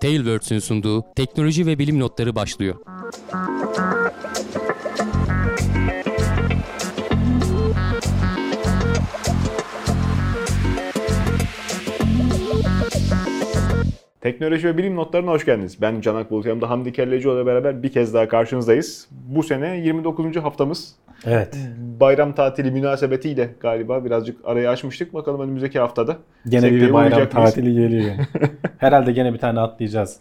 Tailwords'ün sunduğu teknoloji ve bilim notları başlıyor. Teknoloji ve bilim notlarına hoş geldiniz. Ben Canak Bulut, yanımda Hamdi Kellecioğlu ile beraber bir kez daha karşınızdayız. Bu sene 29. haftamız. Evet. Bayram tatili münasebetiyle galiba birazcık arayı açmıştık. Bakalım önümüzdeki haftada. Gene bir bayram tatili geliyor. yani. Herhalde gene bir tane atlayacağız.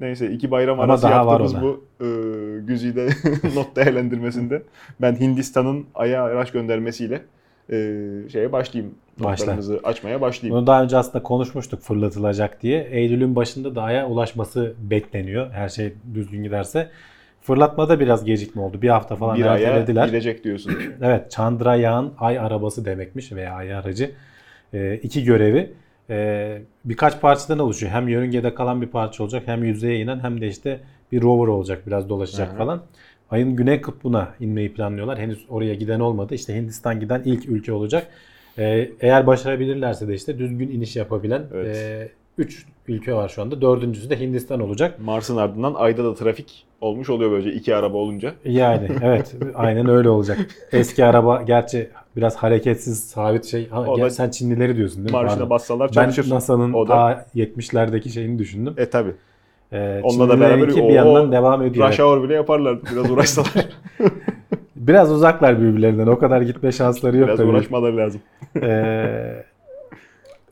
Neyse iki bayram Ama arası daha var yaptığımız bu e, güzide not değerlendirmesinde ben Hindistan'ın Ay'a araç göndermesiyle e, şeye başlayayım. Başla. Notlarımızı açmaya başlayayım. Bunu daha önce aslında konuşmuştuk fırlatılacak diye. Eylül'ün başında da Ay'a ulaşması bekleniyor. Her şey düzgün giderse. Fırlatmada biraz gecikme oldu. Bir hafta falan bir ertelediler. gidecek diyorsun. Evet, Chandrayaan ay arabası demekmiş veya ay aracı. Ee, iki görevi ee, birkaç parçadan oluşuyor. Hem yörüngede kalan bir parça olacak, hem yüzeye inen hem de işte bir rover olacak, biraz dolaşacak Hı hı. falan. Ayın güney kutbuna inmeyi planlıyorlar. Henüz oraya giden olmadı. İşte Hindistan giden ilk ülke olacak. Ee, eğer başarabilirlerse de işte düzgün iniş yapabilen Evet. 3 ülke var şu anda. Dördüncüsü de Hindistan olacak. Mars'ın ardından Ay'da da trafik olmuş oluyor böylece iki araba olunca. Yani evet aynen öyle olacak. Eski araba gerçi biraz hareketsiz sabit şey. Ha, O sen Çinlileri diyorsun değil mi? Marşına bassalar Ben çalışır. NASA'nın O da- ta 70'lerdeki şeyini düşündüm. E tabi. Ee, Onunla da beraber Çinlilerinki o- bir yandan devam ediyor. Rush hour bile yaparlar biraz uğraşsalar. Biraz uzaklar birbirlerinden. O kadar gitme şansları yok biraz tabii. uğraşmaları lazım. Ee,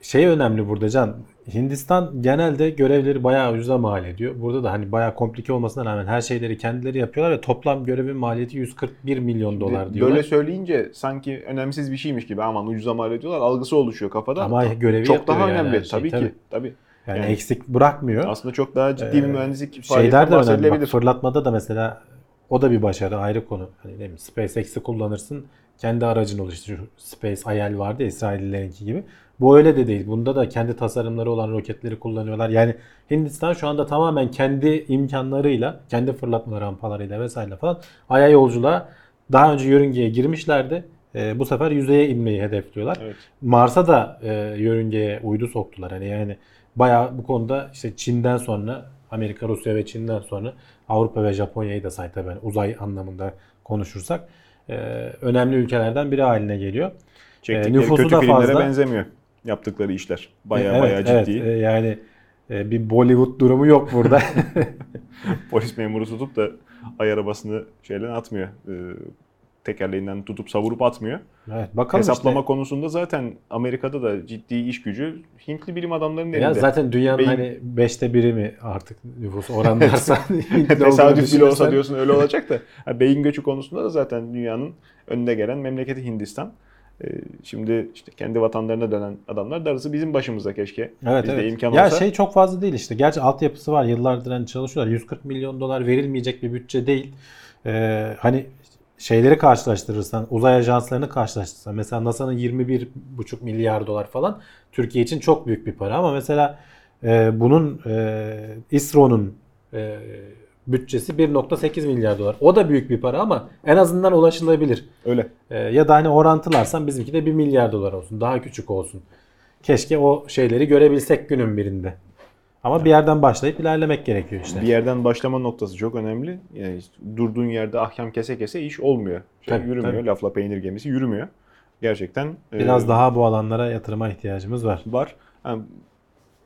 şey önemli burada Can. Hindistan genelde görevleri bayağı ucuza mal ediyor. Burada da hani bayağı komplike olmasına rağmen her şeyleri kendileri yapıyorlar ve toplam görevin maliyeti 141 milyon dolar diyorlar. Böyle söyleyince sanki önemsiz bir şeymiş gibi aman ucuza mal ediyorlar algısı oluşuyor kafada. Ama görevi çok daha yani önemli şey, tabii, tabii. ki. Tabii. Yani, Yani eksik bırakmıyor. Aslında çok daha ciddi bir Ee, mühendislik Şeyler de önemli. Bak, fırlatmada da mesela o da bir başarı ayrı konu. Hani ne SpaceX'i kullanırsın. Kendi aracın olur. İşte şu Space IL vardı İsraillilerinki gibi. Bu öyle de değil. Bunda da kendi tasarımları olan roketleri kullanıyorlar. Yani Hindistan şu anda tamamen kendi imkanlarıyla, kendi fırlatma rampalarıyla vesaire falan Ay'a yolculuğa daha önce yörüngeye girmişlerdi. Ee, bu sefer yüzeye inmeyi hedefliyorlar. Evet. Mars'a da e, yörüngeye uydu soktular. Hani yani bayağı bu konuda işte Çin'den sonra Amerika, Rusya ve Çin'den sonra Avrupa ve Japonya'yı da say tabii hani uzay anlamında konuşursak e, önemli ülkelerden biri haline geliyor. Çektikleri nüfusu kötü da filmlere fazla. benzemiyor yaptıkları işler. Baya evet, baya evet, ciddi. e, yani e, bir Bollywood durumu yok burada. Polis memuru tutup da ay arabasını şeyden atmıyor. Ee, tekerleğinden tutup savurup atmıyor. evet, bakalım Hesaplama işte. konusunda zaten Amerika'da da ciddi iş gücü Hintli bilim adamlarının elinde. Ya zaten dünyanın Beyin- hani beşte biri mi artık nüfus oranlarsa Tesadüf bile olsa diyorsun öyle olacak da. Beyin göçü konusunda da zaten dünyanın önde gelen memleketi Hindistan. Ee, Şimdi işte kendi vatanlarına dönen adamlar darısı bizim başımıza keşke. Evet Bizde evet. imkan ya olsa. şey çok fazla değil işte. Gerçi altyapısı var. Yıllardır hani çalışıyorlar. 140 milyon dolar verilmeyecek bir bütçe değil. Ee, hani şeyleri karşılaştırırsan, uzay ajanslarını karşılaştırırsan mesela NASA'nın 21,5 milyar dolar falan Türkiye için çok büyük bir para ama mesela e, bunun e, İSRO'nun e, bütçesi 1.8 milyar dolar. O da büyük bir para ama en azından ulaşılabilir. Öyle. Ee, ya da hani orantılarsan bizimki de 1 milyar dolar olsun. Daha küçük olsun. Keşke o şeyleri görebilsek günün birinde. Ama bir yerden başlayıp ilerlemek gerekiyor işte. Bir yerden başlama noktası çok önemli. Yani durduğun yerde ahkam kese kese iş olmuyor. Şey Tabii, yürümüyor. tabii. Lafla peynir gemisi yürümüyor. Gerçekten Biraz e, daha bu alanlara yatırıma ihtiyacımız var. var. Yani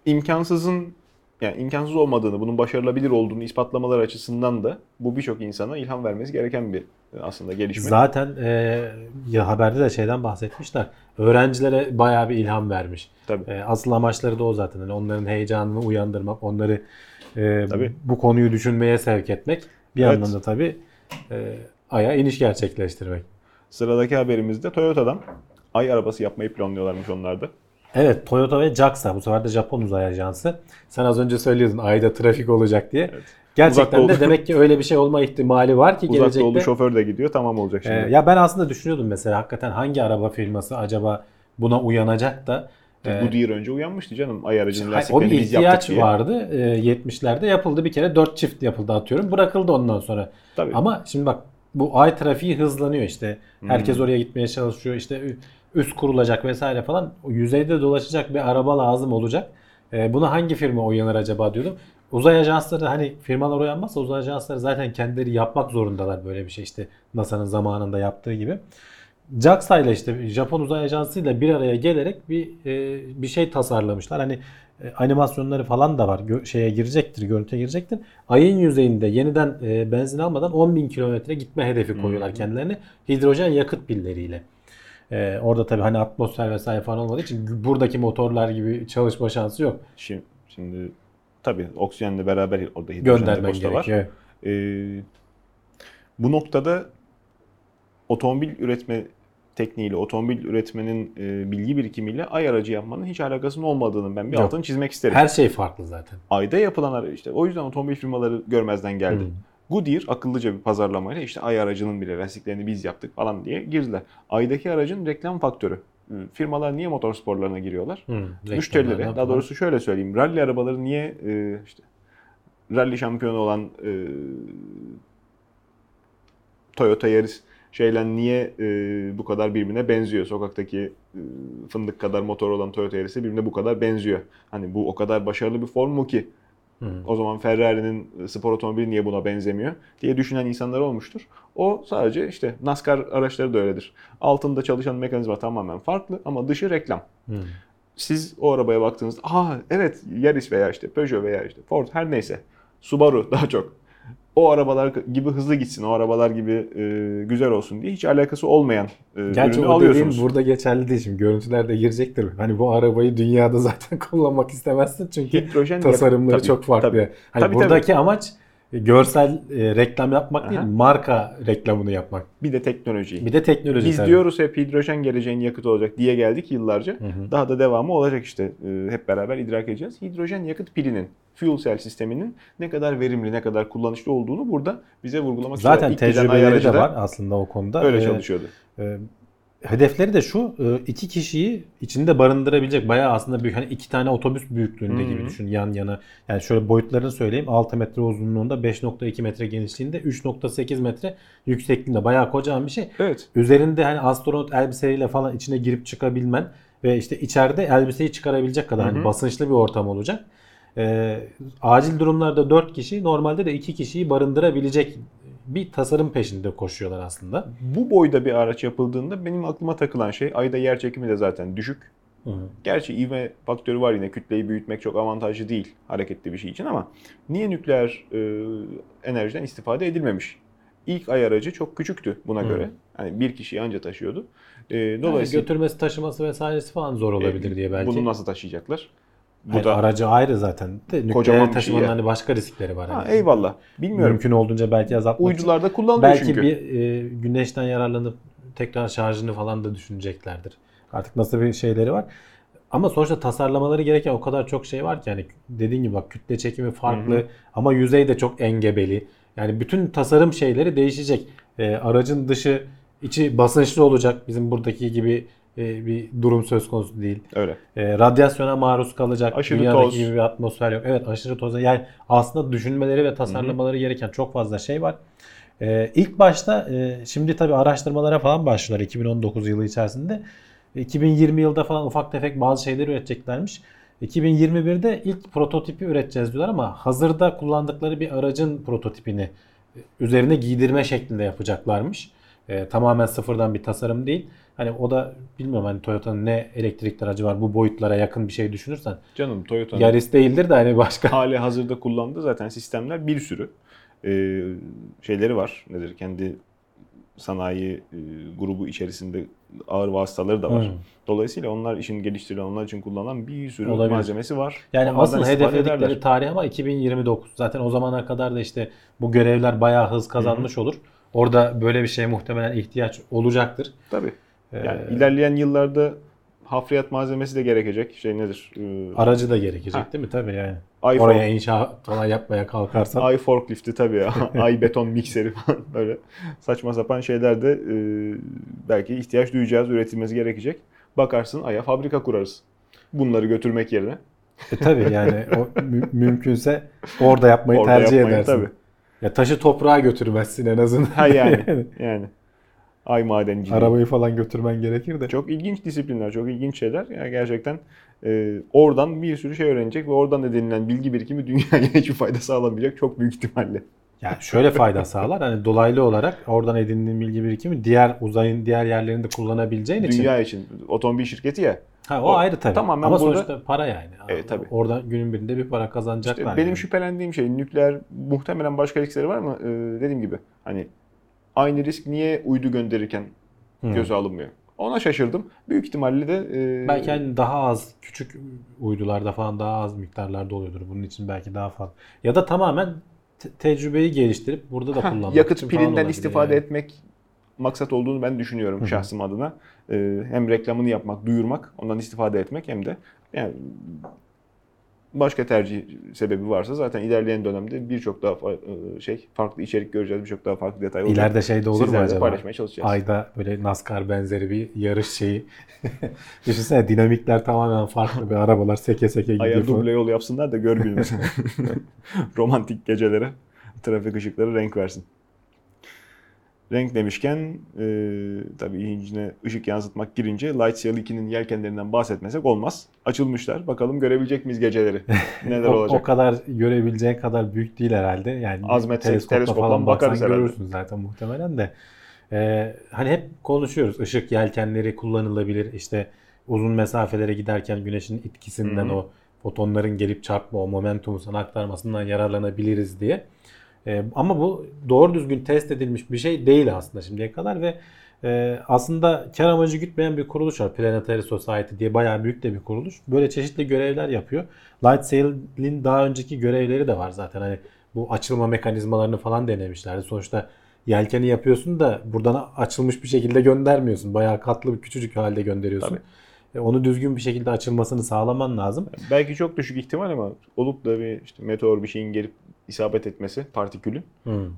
imkansızın yani imkansız olmadığını, bunun başarılabilir olduğunu ispatlamalar açısından da bu birçok insana ilham vermesi gereken bir e, aslında gelişme. Zaten e, ya haberde de şeyden bahsetmişler. Öğrencilere bayağı bir ilham vermiş. Tabii. E, asıl amaçları da o zaten. Yani onların heyecanını uyandırmak, onları e, Tabii. bu konuyu düşünmeye sevk etmek. Bir Evet. yandan da tabii e, aya iniş gerçekleştirmek. Sıradaki haberimizde Toyota'dan ay arabası yapmayı planlıyorlarmış onlar da. Evet Toyota ve JAXA bu sefer de Japon uzay ajansı. Sen az önce söylüyordun ayda trafik olacak diye. Evet. Gerçekten Uzak de doğu- demek ki öyle bir şey olma ihtimali var ki Uzak gelecekte. doğulu şoför de gidiyor tamam olacak şimdi. Ee, ya ben aslında düşünüyordum mesela hakikaten hangi araba firması acaba buna uyanacak da e, Bu diğer önce uyanmıştı canım ay aracının o bir lastiklerini biz yaptık ihtiyaç diye. vardı. Ee, 70'lerde yapıldı bir kere 4 çift yapıldı atıyorum. Bırakıldı ondan sonra. Tabii. Ama şimdi bak bu ay trafiği hızlanıyor işte. Herkes Hmm. oraya gitmeye çalışıyor. İşte üst kurulacak vesaire falan. Yüzeyde dolaşacak bir araba lazım olacak. E, buna hangi firma uyanır acaba diyordum. Uzay ajansları hani firmalar uyanmazsa uzay ajansları zaten kendileri yapmak zorundalar böyle bir şey işte NASA'nın zamanında yaptığı gibi. JAXA ile işte Japon uzay ajansıyla bir araya gelerek bir e, bir şey tasarlamışlar. Hani e, animasyonları falan da var. Gö- şeye girecektir, görüntüye girecektir. Ayın yüzeyinde yeniden e, benzin almadan 10.000 kilometre gitme hedefi koyuyorlar kendilerine. Hidrojen yakıt pilleriyle. E, orada tabii hani atmosfer vesaire falan olmadığı için buradaki motorlar gibi çalışma şansı yok. Şimdi, şimdi tabii oksijenle beraber orada Göndermen da var. gerekiyor. Ee, bu noktada otomobil üretme tekniğiyle, otomobil üretmenin e, bilgi birikimiyle ay aracı yapmanın hiç alakasının olmadığını ben bir Yok. altını çizmek isterim. Her şey farklı zaten. Ayda yapılan işte o yüzden otomobil firmaları görmezden geldi. Hı. Goodyear akıllıca bir pazarlamayla işte ay aracının bile lastiklerini biz yaptık falan diye girdiler. Aydaki aracın reklam faktörü. Firmalar niye motorsporlarına giriyorlar? Hı, Müşterilere, daha doğrusu şöyle söyleyeyim. Rally arabaları niye e, işte rally şampiyonu olan e, Toyota Yaris şeyle niye e, bu kadar birbirine benziyor? Sokaktaki e, fındık kadar motor olan Toyota Yaris'e birbirine bu kadar benziyor. Hani bu o kadar başarılı bir form mu ki? Hı. O zaman Ferrari'nin spor otomobili niye buna benzemiyor diye düşünen insanlar olmuştur. O sadece işte NASCAR araçları da öyledir. Altında çalışan mekanizma tamamen farklı ama dışı reklam Hı. siz o arabaya baktığınızda aa evet Yaris veya işte Peugeot veya işte Ford her neyse Subaru daha çok o arabalar gibi hızlı gitsin, o arabalar gibi e, güzel olsun diye hiç alakası olmayan e, Gerçi ürünü o alıyorsunuz. burada geçerli değil şimdi. Görüntülerde girecektir. Hani bu arabayı dünyada zaten kullanmak istemezsin çünkü Hidrojen tasarımları tabii, çok farklı. tabii. Hani Tabii, buradaki amaç e, görsel e, reklam yapmak değil, Aha. marka reklamını yapmak. Bir de teknoloji. Bir de teknoloji Biz tabii. diyoruz hep hidrojen geleceğin yakıtı olacak diye geldik yıllarca. Hı hı. Daha da devamı olacak işte. E, hep beraber idrak edeceğiz. Hidrojen yakıt pilinin, fuel cell sisteminin ne kadar verimli, ne kadar kullanışlı olduğunu burada bize vurgulamak Zaten tecrübeleri de var aslında o konuda. Öyle Ee, çalışıyordu. e, hedefleri de şu e, iki kişiyi içinde barındırabilecek bayağı aslında büyük hani iki tane otobüs büyüklüğünde gibi düşün yan yana. Yani şöyle boyutlarını söyleyeyim 6 metre uzunluğunda 5.2 metre genişliğinde 3.8 metre yüksekliğinde bayağı kocaman bir şey. Evet. Üzerinde hani astronot elbiseleriyle falan içine girip çıkabilmen ve işte içeride elbiseyi çıkarabilecek kadar hani basınçlı bir ortam olacak. Ee, acil durumlarda 4 kişi normalde de 2 kişiyi barındırabilecek bir tasarım peşinde koşuyorlar aslında. Bu boyda bir araç yapıldığında benim aklıma takılan şey ayda yer çekimi de zaten düşük. Gerçi ivme faktörü var yine kütleyi büyütmek çok avantajlı değil hareketli bir şey için ama niye nükleer e, enerjiden istifade edilmemiş? İlk ay aracı çok küçüktü buna Hı. göre. Hani bir kişiyi anca taşıyordu. E, Dolayısıyla dolayısıyla götürmesi, taşıması vesairesi falan zor olabilir e, diye belki. Bunu nasıl taşıyacaklar? Bu Hayır, da aracı ayrı zaten. De, Kocaman nükleer şey taşımanın ya. hani başka riskleri var. ha, hani. eyvallah. Bilmiyorum. Mümkün olduğunca belki azaltmak için. Uydularda kullanılıyor Belki çünkü. bir e, güneşten yararlanıp tekrar şarjını falan da düşüneceklerdir. Artık nasıl bir şeyleri var. Ama sonuçta tasarlamaları gereken o kadar çok şey var ki yani dediğin gibi bak kütle çekimi farklı Hı hı. ama yüzey de çok engebeli. Yani bütün tasarım şeyleri değişecek. E, aracın dışı içi basınçlı olacak. Bizim buradaki gibi e, bir durum söz konusu değil. Öyle. E, radyasyona maruz kalacak. Aşırı Dünyadaki toz. gibi bir atmosfer yok. Evet aşırı toz. Yani aslında düşünmeleri ve tasarlamaları gereken çok fazla şey var. E, ilk başta e, şimdi tabii araştırmalara falan başlıyorlar 2019 yılı içerisinde. 2020 yılda falan ufak tefek bazı şeyleri üreteceklermiş. 2021'de ilk prototipi üreteceğiz diyorlar ama hazırda kullandıkları bir aracın prototipini e, üzerine giydirme şeklinde yapacaklarmış. E, tamamen sıfırdan bir tasarım değil. Hani o da bilmiyorum hani Toyota'nın ne elektrikli aracı var bu boyutlara yakın bir şey düşünürsen. Canım Toyota'nın Yaris değildir de hani başka. hali hazırda kullandığı zaten sistemler bir sürü e, şeyleri var. Nedir? Kendi sanayi e, grubu içerisinde ağır vasıtaları da var. Hmm. Dolayısıyla onlar için geliştirilen, onlar için kullanılan bir sürü Olabilir. malzemesi var. Yani Onlardan asıl hedefledikleri ederler. tarih ama 2029. Zaten o zamana kadar da işte bu görevler bayağı hız kazanmış olur. Orada böyle bir şeye muhtemelen ihtiyaç olacaktır. Tabii. Ee, Yani ilerleyen yıllarda hafriyat malzemesi de gerekecek. Şey nedir? E, aracı da gerekecek Ha. değil mi? Tabii yani. ay, Oraya inşaat falan yapmaya kalkarsan. ay forklifti tabii ya. ay beton mikseri falan böyle saçma sapan şeyler de e, belki ihtiyaç duyacağız, üretilmesi gerekecek. Bakarsın aya fabrika kurarız. Bunları götürmek yerine. E tabii yani o mü- mümkünse orada yapmayı Orada tercih yapmayı edersin. tabii. Ya taşı toprağa götürmezsin en azından. Ha yani. yani. Ay madenciliği. Arabayı falan götürmen gerekir de. Çok ilginç disiplinler, çok ilginç şeyler. Yani gerçekten e, oradan bir sürü şey öğrenecek ve oradan edinilen bilgi birikimi dünyaya hiçbir fayda sağlamayacak çok büyük ihtimalle. Yani şöyle fayda sağlar. Hani dolaylı olarak oradan edindiğin bilgi birikimi diğer uzayın diğer yerlerinde kullanabileceğin için. Dünya için otomobil şirketi ya. Ha, o, o ayrı tabii. tamamen Ama burada- sonuçta para yani. Evet, tabii. Oradan günün birinde bir para kazanacaklar. İşte benim yani. şüphelendiğim şey nükleer muhtemelen başka riskleri var mı? Ee, dediğim gibi hani aynı risk niye uydu gönderirken Hı. göze alınmıyor? Ona şaşırdım. Büyük ihtimalle de e, Belki hani daha az küçük uydularda falan daha az miktarlarda oluyordur. Bunun için belki daha fazla. Ya da tamamen te- tecrübeyi geliştirip burada da kullanmak yakıt pilinden istifade yani. etmek maksat olduğunu ben düşünüyorum Hı hı. şahsım adına. Ee, hem reklamını yapmak, duyurmak, ondan istifade etmek hem de yani başka tercih sebebi varsa zaten ilerleyen dönemde birçok daha e, şey farklı içerik göreceğiz, birçok daha farklı detay olacak. İleride şey de olur mu acaba? paylaşmaya çalışacağız. Ayda böyle NASCAR benzeri bir yarış şeyi. Düşünsene dinamikler tamamen farklı bir arabalar seke seke gidiyor. Aya duble yol yapsınlar da gör günümüzü. Romantik gecelere trafik ışıkları renk versin. Renk demişken e, tabii içine ışık yansıtmak girince Light Sail 2'nin yelkenlerinden bahsetmesek olmaz. Açılmışlar. Bakalım görebilecek miyiz geceleri? Neler o, olacak? o kadar görebileceğin kadar büyük değil herhalde. Yani Azmetsek teleskopla teleskopla falan bakarız baksan herhalde. görürsün zaten muhtemelen de. Ee, hani hep konuşuyoruz. Işık yelkenleri kullanılabilir. İşte uzun mesafelere giderken güneşin etkisinden Hı hı. o fotonların gelip çarpma, o momentumu sana aktarmasından yararlanabiliriz diye. Ee, ama bu doğru düzgün test edilmiş bir şey değil aslında şimdiye kadar ve e, aslında kar amacı gütmeyen bir kuruluş var. Planetary Society diye bayağı büyük de bir kuruluş. Böyle çeşitli görevler yapıyor. Light Sail'in daha önceki görevleri de var zaten. Hani bu açılma mekanizmalarını falan denemişlerdi. Sonuçta yelkeni yapıyorsun da buradan açılmış bir şekilde göndermiyorsun. Bayağı katlı bir küçücük halde gönderiyorsun. Tabii. E, Onu düzgün bir şekilde açılmasını sağlaman lazım. Belki çok düşük ihtimal ama olup da bir işte meteor bir şeyin gelip isabet etmesi partikülün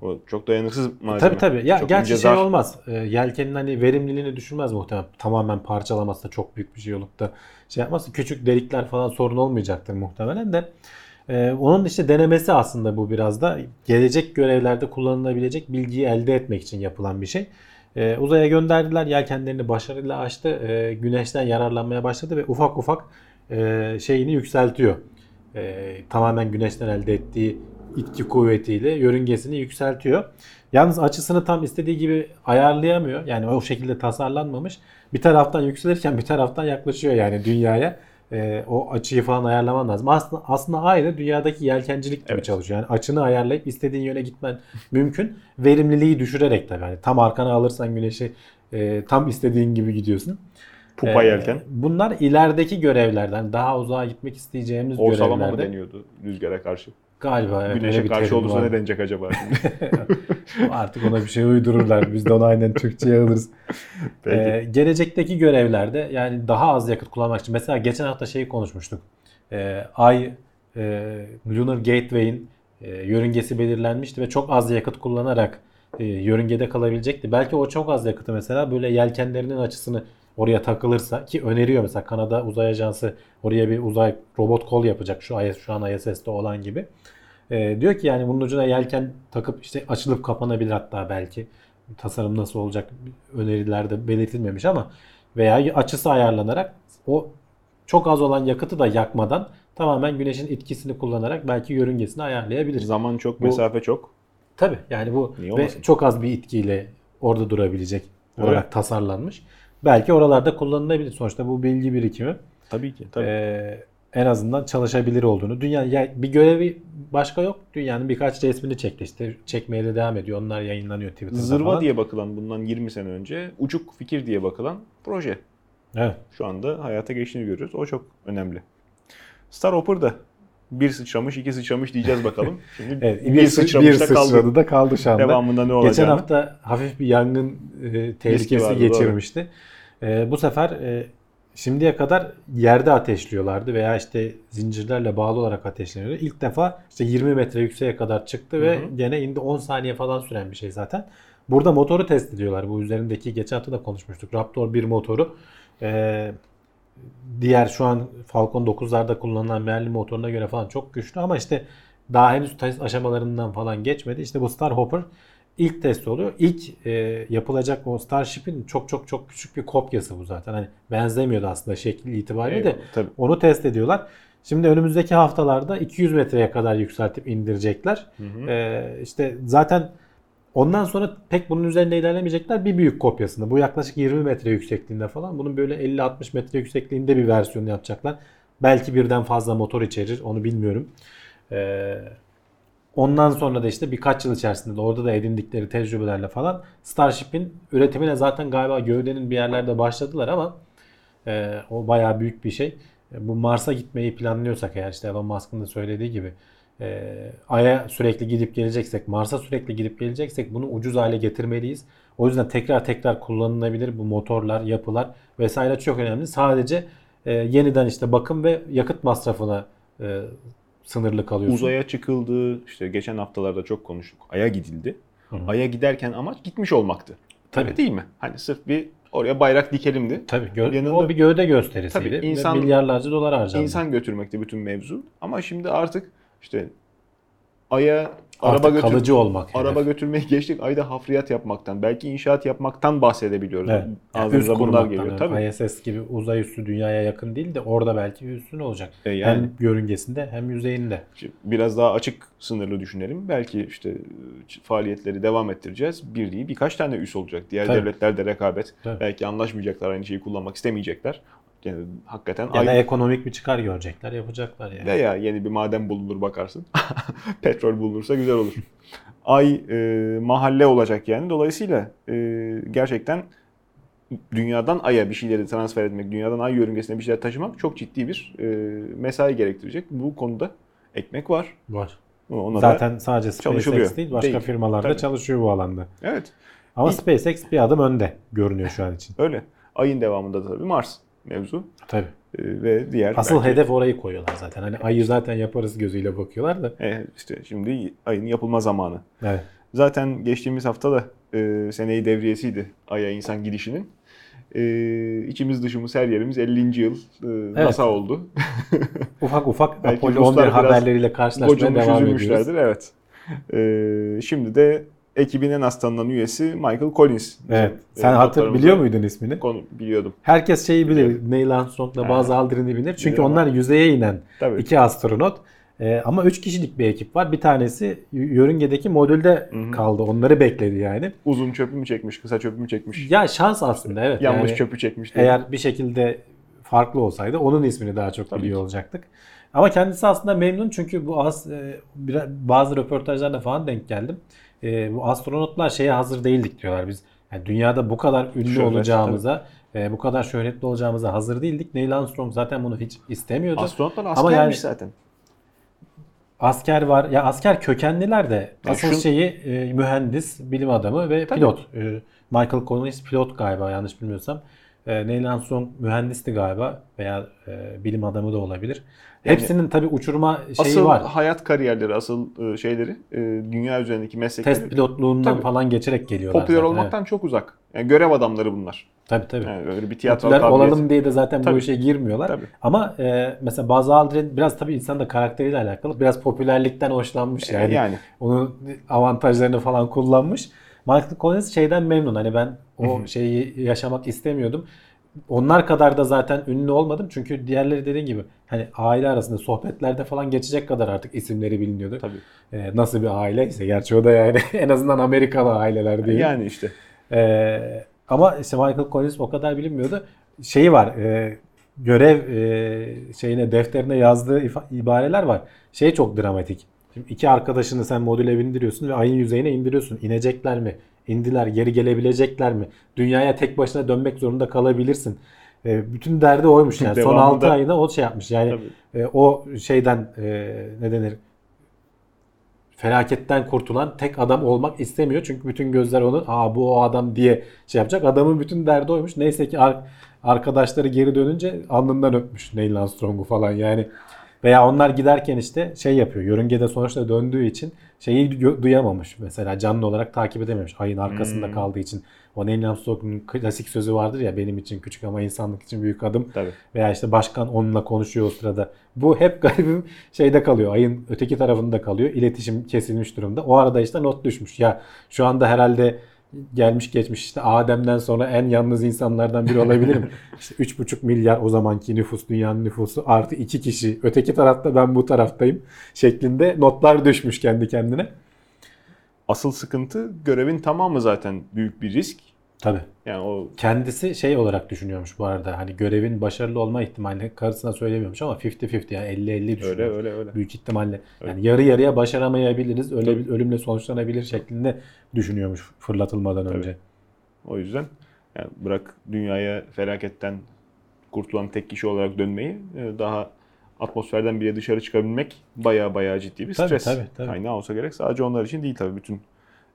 o çok dayanıksız malzeme. Tabii tabii. Ya Çok gerçi ince şey olmaz. E, yelkenin hani verimliliğini düşürmez muhtemelen. Tamamen parçalamazsa çok büyük bir şey olup da şey yapmazsa küçük delikler falan sorun olmayacaktır muhtemelen de. E, onun işte denemesi aslında bu biraz da gelecek görevlerde kullanılabilecek bilgiyi elde etmek için yapılan bir şey. E, uzaya gönderdiler. Yelkenlerini başarıyla açtı. E, güneşten yararlanmaya başladı ve ufak ufak e, şeyini yükseltiyor. E, tamamen güneşten elde ettiği itki kuvvetiyle yörüngesini yükseltiyor. Yalnız açısını tam istediği gibi ayarlayamıyor. Yani o şekilde tasarlanmamış. Bir taraftan yükselirken bir taraftan yaklaşıyor yani dünyaya. Ee, o açıyı falan ayarlaman lazım. Aslında aslında aynı dünyadaki yelkencilik gibi Evet. çalışıyor. Yani açını ayarlayıp istediğin yöne gitmen mümkün. Verimliliği düşürerek tabii. Yani tam arkana alırsan güneşi e, tam istediğin gibi gidiyorsun. Pupa Ee, yelken. Bunlar ilerideki görevlerden daha uzağa gitmek isteyeceğimiz Ortalama mı görevlerde. deniyordu rüzgara karşı? Galiba evet, Güneşe karşı olursa var. ne denecek acaba şimdi? Artık ona bir şey uydururlar. Biz de onu aynen Türkçe'ye alırız. Peki. Ee, gelecekteki görevlerde yani daha az yakıt kullanmak için. Mesela geçen hafta şeyi konuşmuştuk. Ee, Ay e, Lunar Gateway'in e, yörüngesi belirlenmişti ve çok az yakıt kullanarak e, yörüngede kalabilecekti. Belki o çok az yakıtı mesela böyle yelkenlerinin açısını oraya takılırsa ki öneriyor mesela Kanada Uzay Ajansı oraya bir uzay robot kol yapacak şu IS, şu an ISS'te olan gibi. E, diyor ki yani bunun ucuna yelken takıp işte açılıp kapanabilir hatta belki. Tasarım nasıl olacak önerilerde belirtilmemiş ama veya açısı ayarlanarak o çok az olan yakıtı da yakmadan tamamen güneşin etkisini kullanarak belki yörüngesini ayarlayabilir. Zaman çok, Bu- mesafe çok. Tabii yani bu ve çok az bir itkiyle orada durabilecek olarak Evet. tasarlanmış. Belki oralarda kullanılabilir. Sonuçta bu bilgi birikimi Tabii ki. Tabii. ee, en azından çalışabilir olduğunu. Dünya ya bir görevi başka yok. Dünyanın birkaç resmini çekti işte. Çekmeye de devam ediyor. Onlar yayınlanıyor Twitter'da Zırva falan. diye bakılan bundan 20 sene önce uçuk fikir diye bakılan proje. Evet. Şu anda hayata geçtiğini görüyoruz. O çok önemli. Star Hopper'da bir sıçramış, iki sıçramış diyeceğiz bakalım. Şimdi Evet, bir, bir, sı- sıçramış bir da kaldı. sıçradı da kaldı şu anda. Devamında ne olacak? Geçen hafta hafif bir yangın e, tehlikesi geçirmişti. E, bu sefer e, şimdiye kadar yerde ateşliyorlardı veya işte zincirlerle bağlı olarak ateşleniyordu. İlk defa işte 20 metre yükseğe kadar çıktı ve Hı hı. gene indi 10 saniye falan süren bir şey zaten. Burada motoru test ediyorlar. Bu üzerindeki geçen hafta da konuşmuştuk. Raptor 1 motoru. E, diğer şu an Falcon 9'larda kullanılan Merlin motoruna göre falan çok güçlü ama işte daha henüz test aşamalarından falan geçmedi. İşte bu Starhopper ilk test oluyor. İlk e, yapılacak o Starship'in çok çok çok küçük bir kopyası bu zaten. Hani benzemiyordu aslında şekli itibariyle de. Eyvallah, tabii. Onu test ediyorlar. Şimdi önümüzdeki haftalarda 200 metreye kadar yükseltip indirecekler. Ee, işte zaten ondan sonra pek bunun üzerinde ilerlemeyecekler. Bir büyük kopyasında. Bu yaklaşık 20 metre yüksekliğinde falan. Bunun böyle 50-60 metre yüksekliğinde bir versiyonu yapacaklar. Belki birden fazla motor içerir. Onu bilmiyorum. Ee, ondan sonra da işte birkaç yıl içerisinde de orada da edindikleri tecrübelerle falan Starship'in üretimine zaten galiba gövdenin bir yerlerde başladılar ama e, o bayağı büyük bir şey. E, Bu Mars'a gitmeyi planlıyorsak eğer işte Elon Musk'ın da söylediği gibi e, Ay'a sürekli gidip geleceksek, Mars'a sürekli gidip geleceksek bunu ucuz hale getirmeliyiz. O yüzden tekrar tekrar kullanılabilir bu motorlar, yapılar vesaire çok önemli. Sadece e, yeniden işte bakım ve yakıt masrafına e, sınırlı kalıyorsun. Uzaya çıkıldı. işte geçen haftalarda çok konuştuk. Ay'a gidildi. Hı. Ay'a giderken amaç gitmiş olmaktı. Tabii. Öyle değil mi? Hani sırf bir oraya bayrak dikelimdi. Tabii gö- Yanında- o bir gövde gösterisiydi. Tabii, insan- milyarlarca dolar harcandı. İnsan götürmekti bütün mevzu. Ama şimdi artık işte Ay'a Artık araba götür kalıcı olmak. araba hedef. götürmeyi geçtik. Ayda hafriyat yapmaktan, belki inşaat yapmaktan bahsedebiliyoruz. Evet. Ağzımıza bunlar geliyor. yani Tabii. ISS gibi uzay üstü dünyaya yakın değil de orada belki üstün olacak. E yani Hem yörüngesinde hem yüzeyinde. biraz daha açık sınırlı düşünelim. Belki işte e, faaliyetleri devam ettireceğiz. Bir değil birkaç tane üs olacak. Diğer Tabii. devletler de rekabet. Tabii. Belki anlaşmayacaklar aynı şeyi kullanmak istemeyecekler. Yani hakikaten Ya da ay ekonomik bir çıkar görecekler, yapacaklar yani. veya yeni bir maden bulunur bakarsın. Petrol bulunursa güzel olur. Ay e, mahalle olacak yani. Dolayısıyla e, gerçekten dünyadan aya bir şeyleri transfer etmek, dünyadan ay yörüngesine bir şeyler taşımak çok ciddi bir e, mesai gerektirecek. Bu konuda ekmek var. Var. Ona Zaten sadece. SpaceX değil, başka Değil. firmalar da Tabii. çalışıyor bu alanda. evet Ama İlk- SpaceX bir adım önde görünüyor şu an için. öyle. Ayın devamında da tabii Mars mevzu Tabii. E, ve diğer Asıl belki- hedef orayı koyuyorlar zaten. Hani ayı zaten yaparız gözüyle bakıyorlar da. e, işte şimdi ayın yapılma zamanı. Evet. Zaten geçtiğimiz hafta da e, seneyi devriyesiydi Ay'a insan gidişinin. E, içimiz dışımız her yerimiz 50. yıl e, NASA oldu. Ufak ufak Apollo Ruslar 11 biraz haberleriyle karşılaşmaya devam ediyoruz. evet. E, şimdi de ekibin en az tanınan üyesi Michael Collins. Evet. Bizim, Sen e, hatır biliyor muydun ismini? Konu biliyordum. Herkes şeyi bilir. Neil Armstrong'la. Buzz Aldrin'i bilir. Çünkü Bilirim onlar yüzeye inen Tabii. iki astronot. Ee, ama üç kişilik bir ekip var. Bir tanesi yörüngedeki modülde Hı hı. kaldı. Onları bekledi yani. Uzun çöpü mü çekmiş, kısa çöpü mü çekmiş? Ya şans aslında evet. Yanlış Yani çöpü çekmiş. diye. Eğer bir şekilde farklı olsaydı onun ismini daha çok Tabii biliyor ki. olacaktık. Ama kendisi aslında memnun çünkü bu az, e, bazı röportajlarına falan denk geldim. E, bu astronotlar şeye hazır değildik diyorlar biz. Yani dünyada bu kadar ünlü Şöhret, olacağımıza, e, bu kadar şöhretli olacağımıza hazır değildik. Neil Armstrong zaten bunu hiç istemiyordu. Astronotlar Ama askermiş yani- zaten. asker var. Ya asker kökenliler de Ya asıl şun- şeyi e, mühendis, bilim adamı ve Tabii. pilot. E, Michael Collins pilot galiba yanlış bilmiyorsam. E, Neil Armstrong mühendisti galiba veya e, bilim adamı da olabilir. Yani- Hepsinin tabii uçurma şeyi asıl var. hayat kariyerleri, asıl e, şeyleri, e, dünya üzerindeki meslekleri Test pilotluğundan Tabii. falan geçerek geliyorlar. popüler zaten. olmaktan çok uzak. Yani görev adamları bunlar. Evet. Tabii tabii. Yani öyle bir tiyatro Popüler kabiliyet. olalım diye de zaten bu Tabii. işe girmiyorlar. Tabii. Ama e, mesela bazı Aldrin biraz tabii insan da karakteriyle alakalı. Biraz popülerlikten hoşlanmış yani. E, yani. Onun avantajlarını falan kullanmış. Michael Collins şeyden memnun. Hani ben o şeyi yaşamak istemiyordum. Onlar kadar da zaten ünlü olmadım. Çünkü diğerleri dediğin gibi hani aile arasında sohbetlerde falan geçecek kadar artık isimleri biliniyordu. Tabii. Ee, nasıl bir aileyse. Gerçi o da yani en azından Amerikalı aileler değil. Yani işte. Ee, ama işte Michael Collins o kadar bilinmiyordu. Şeyi var. e, görev e, şeyine defterine yazdığı ibareler var. Şey çok dramatik. Şimdi iki arkadaşını sen modüle bindiriyorsun ve ayın yüzeyine indiriyorsun. İnecekler mi? İndiler. Geri gelebilecekler mi? Dünyaya tek başına dönmek zorunda kalabilirsin. E, bütün derdi oymuş yani. Son Devamında- 6 ayında o şey yapmış. Yani Tabii. e, o şeyden e, ne denir? Felaketten kurtulan tek adam olmak istemiyor. Çünkü bütün gözler onun aa bu o adam diye şey yapacak. Adamın bütün derdi oymuş. Neyse ki ar- arkadaşları geri dönünce alnından öpmüş Neil Armstrong'u falan. Yani Veya onlar giderken işte şey yapıyor. Yörüngede sonuçta döndüğü için şeyi duyamamış. Mesela canlı olarak takip edememiş. Ayın arkasında Hmm. kaldığı için. O Neil Armstrong'un klasik sözü vardır ya benim için küçük ama insanlık için büyük adım. Tabii. Veya işte başkan onunla konuşuyor o sırada. Bu hep garibim şeyde kalıyor. Ayın öteki tarafında kalıyor. İletişim kesilmiş durumda. O arada işte not düşmüş. Ya şu anda herhalde gelmiş geçmiş işte Adem'den sonra en yalnız insanlardan biri olabilirim. işte 3,5 milyar o zamanki nüfus dünyanın nüfusu artı 2 kişi. Öteki tarafta ben bu taraftayım şeklinde notlar düşmüş kendi kendine. Asıl sıkıntı görevin tamamı zaten büyük bir risk. Tabii. Yani o Kendisi şey olarak düşünüyormuş bu arada. Hani görevin başarılı olma ihtimali karısına söylemiyormuş ama 50-50 yani 50-50 düşünüyor. öyle öyle öyle. Büyük ihtimalle. Yani yarı yarıya başaramayabiliriz. Öyle ölümle sonuçlanabilir şeklinde düşünüyormuş fırlatılmadan Tabii. önce. O yüzden yani bırak dünyaya felaketten kurtulan tek kişi olarak dönmeyi e, daha atmosferden bile dışarı çıkabilmek baya baya ciddi bir Tabii, stres tabii, tabii. kaynağı olsa gerek. Sadece onlar için değil tabii bütün